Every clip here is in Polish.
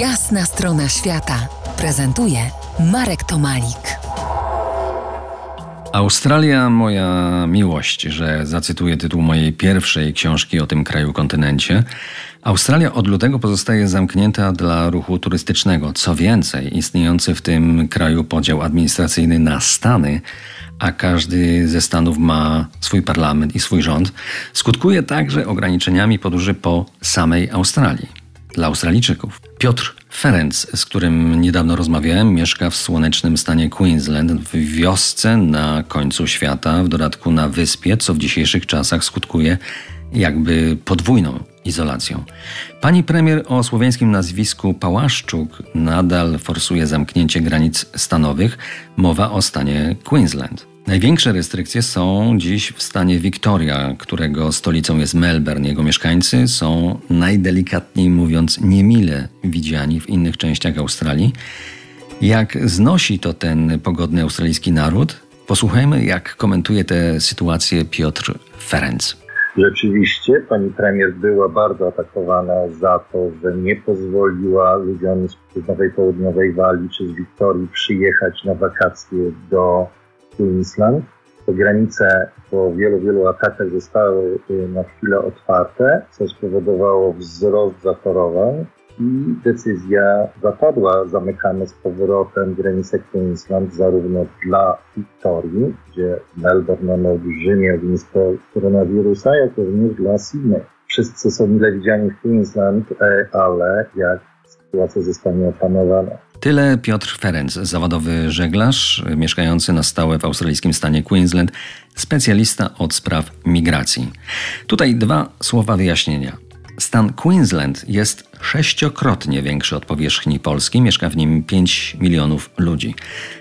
Jasna strona świata prezentuje Marek Tomalik. Australia, moja miłość, że zacytuję tytuł mojej pierwszej książki o tym kraju kontynencie. Australia od lutego pozostaje zamknięta dla ruchu turystycznego. Co więcej, istniejący w tym kraju podział administracyjny na stany, a każdy ze stanów ma swój parlament i swój rząd, skutkuje także ograniczeniami podróży po samej Australii dla Australijczyków. Piotr Ferenc, z którym niedawno rozmawiałem, mieszka w słonecznym stanie Queensland, w wiosce na końcu świata, w dodatku na wyspie, co w dzisiejszych czasach skutkuje jakby podwójną izolacją. Pani premier o słowiańskim nazwisku Pałaszczuk nadal forsuje zamknięcie granic stanowych. Mowa o stanie Queensland. Największe restrykcje są dziś w stanie Victoria, którego stolicą jest Melbourne. Jego mieszkańcy są najdelikatniej mówiąc niemile widziani w innych częściach Australii. Jak znosi to ten pogodny australijski naród? Posłuchajmy, jak komentuje tę sytuację Piotr Ferenc. Rzeczywiście pani premier była bardzo atakowana za to, że nie pozwoliła ludziom z Nowej Południowej Walii czy z Wiktorii przyjechać na wakacje do Queensland. Te granice po wielu, wielu atakach zostały y, na chwilę otwarte, co spowodowało wzrost zachorowań i decyzja zapadła. Zamykamy z powrotem granice Queensland zarówno dla Wiktorii, gdzie Melbourne mamy olbrzymie ognisko koronawirusa, jak również dla Sydney. Wszyscy są mile widziani w Queensland, e, ale jak sytuacja zostanie opanowana. Tyle Piotr Ferenc, zawodowy żeglarz, mieszkający na stałe w australijskim stanie Queensland, specjalista od spraw migracji. Tutaj dwa słowa wyjaśnienia. Stan Queensland jest sześciokrotnie większy od powierzchni Polski, mieszka w nim 5 milionów ludzi.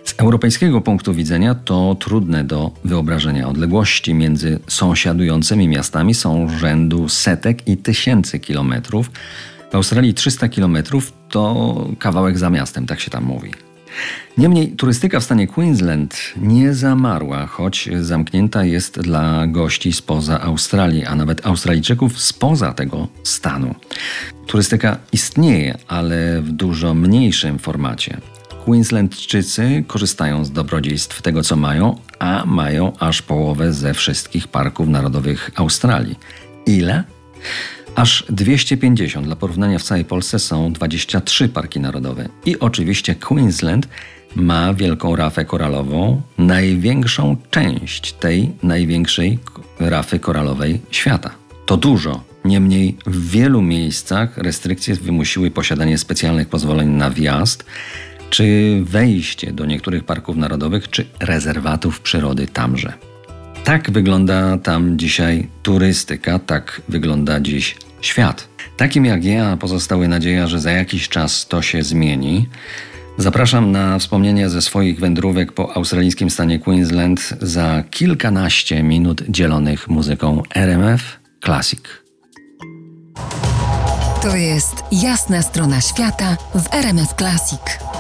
Z europejskiego punktu widzenia to trudne do wyobrażenia. Odległości między sąsiadującymi miastami są rzędu setek i tysięcy kilometrów. Australii 300 kilometrów to kawałek za miastem, tak się tam mówi. Niemniej turystyka w stanie Queensland nie zamarła, choć zamknięta jest dla gości spoza Australii, a nawet Australijczyków spoza tego stanu. Turystyka istnieje, ale w dużo mniejszym formacie. Queenslandczycy korzystają z dobrodziejstw tego, co mają, a mają aż połowę ze wszystkich parków narodowych Australii. Ile? Aż 250. Dla porównania w całej Polsce są 23 parki narodowe. I oczywiście Queensland ma wielką rafę koralową, największą część tej największej rafy koralowej świata. To dużo. Niemniej w wielu miejscach restrykcje wymusiły posiadanie specjalnych pozwoleń na wjazd, czy wejście do niektórych parków narodowych, czy rezerwatów przyrody tamże. Tak wygląda tam dzisiaj turystyka, tak wygląda dziś świat. Takim jak ja pozostały nadzieja, że za jakiś czas to się zmieni. Zapraszam na wspomnienia ze swoich wędrówek po australijskim stanie Queensland za kilkanaście minut dzielonych muzyką RMF Classic. To jest jasna strona świata w RMF Classic.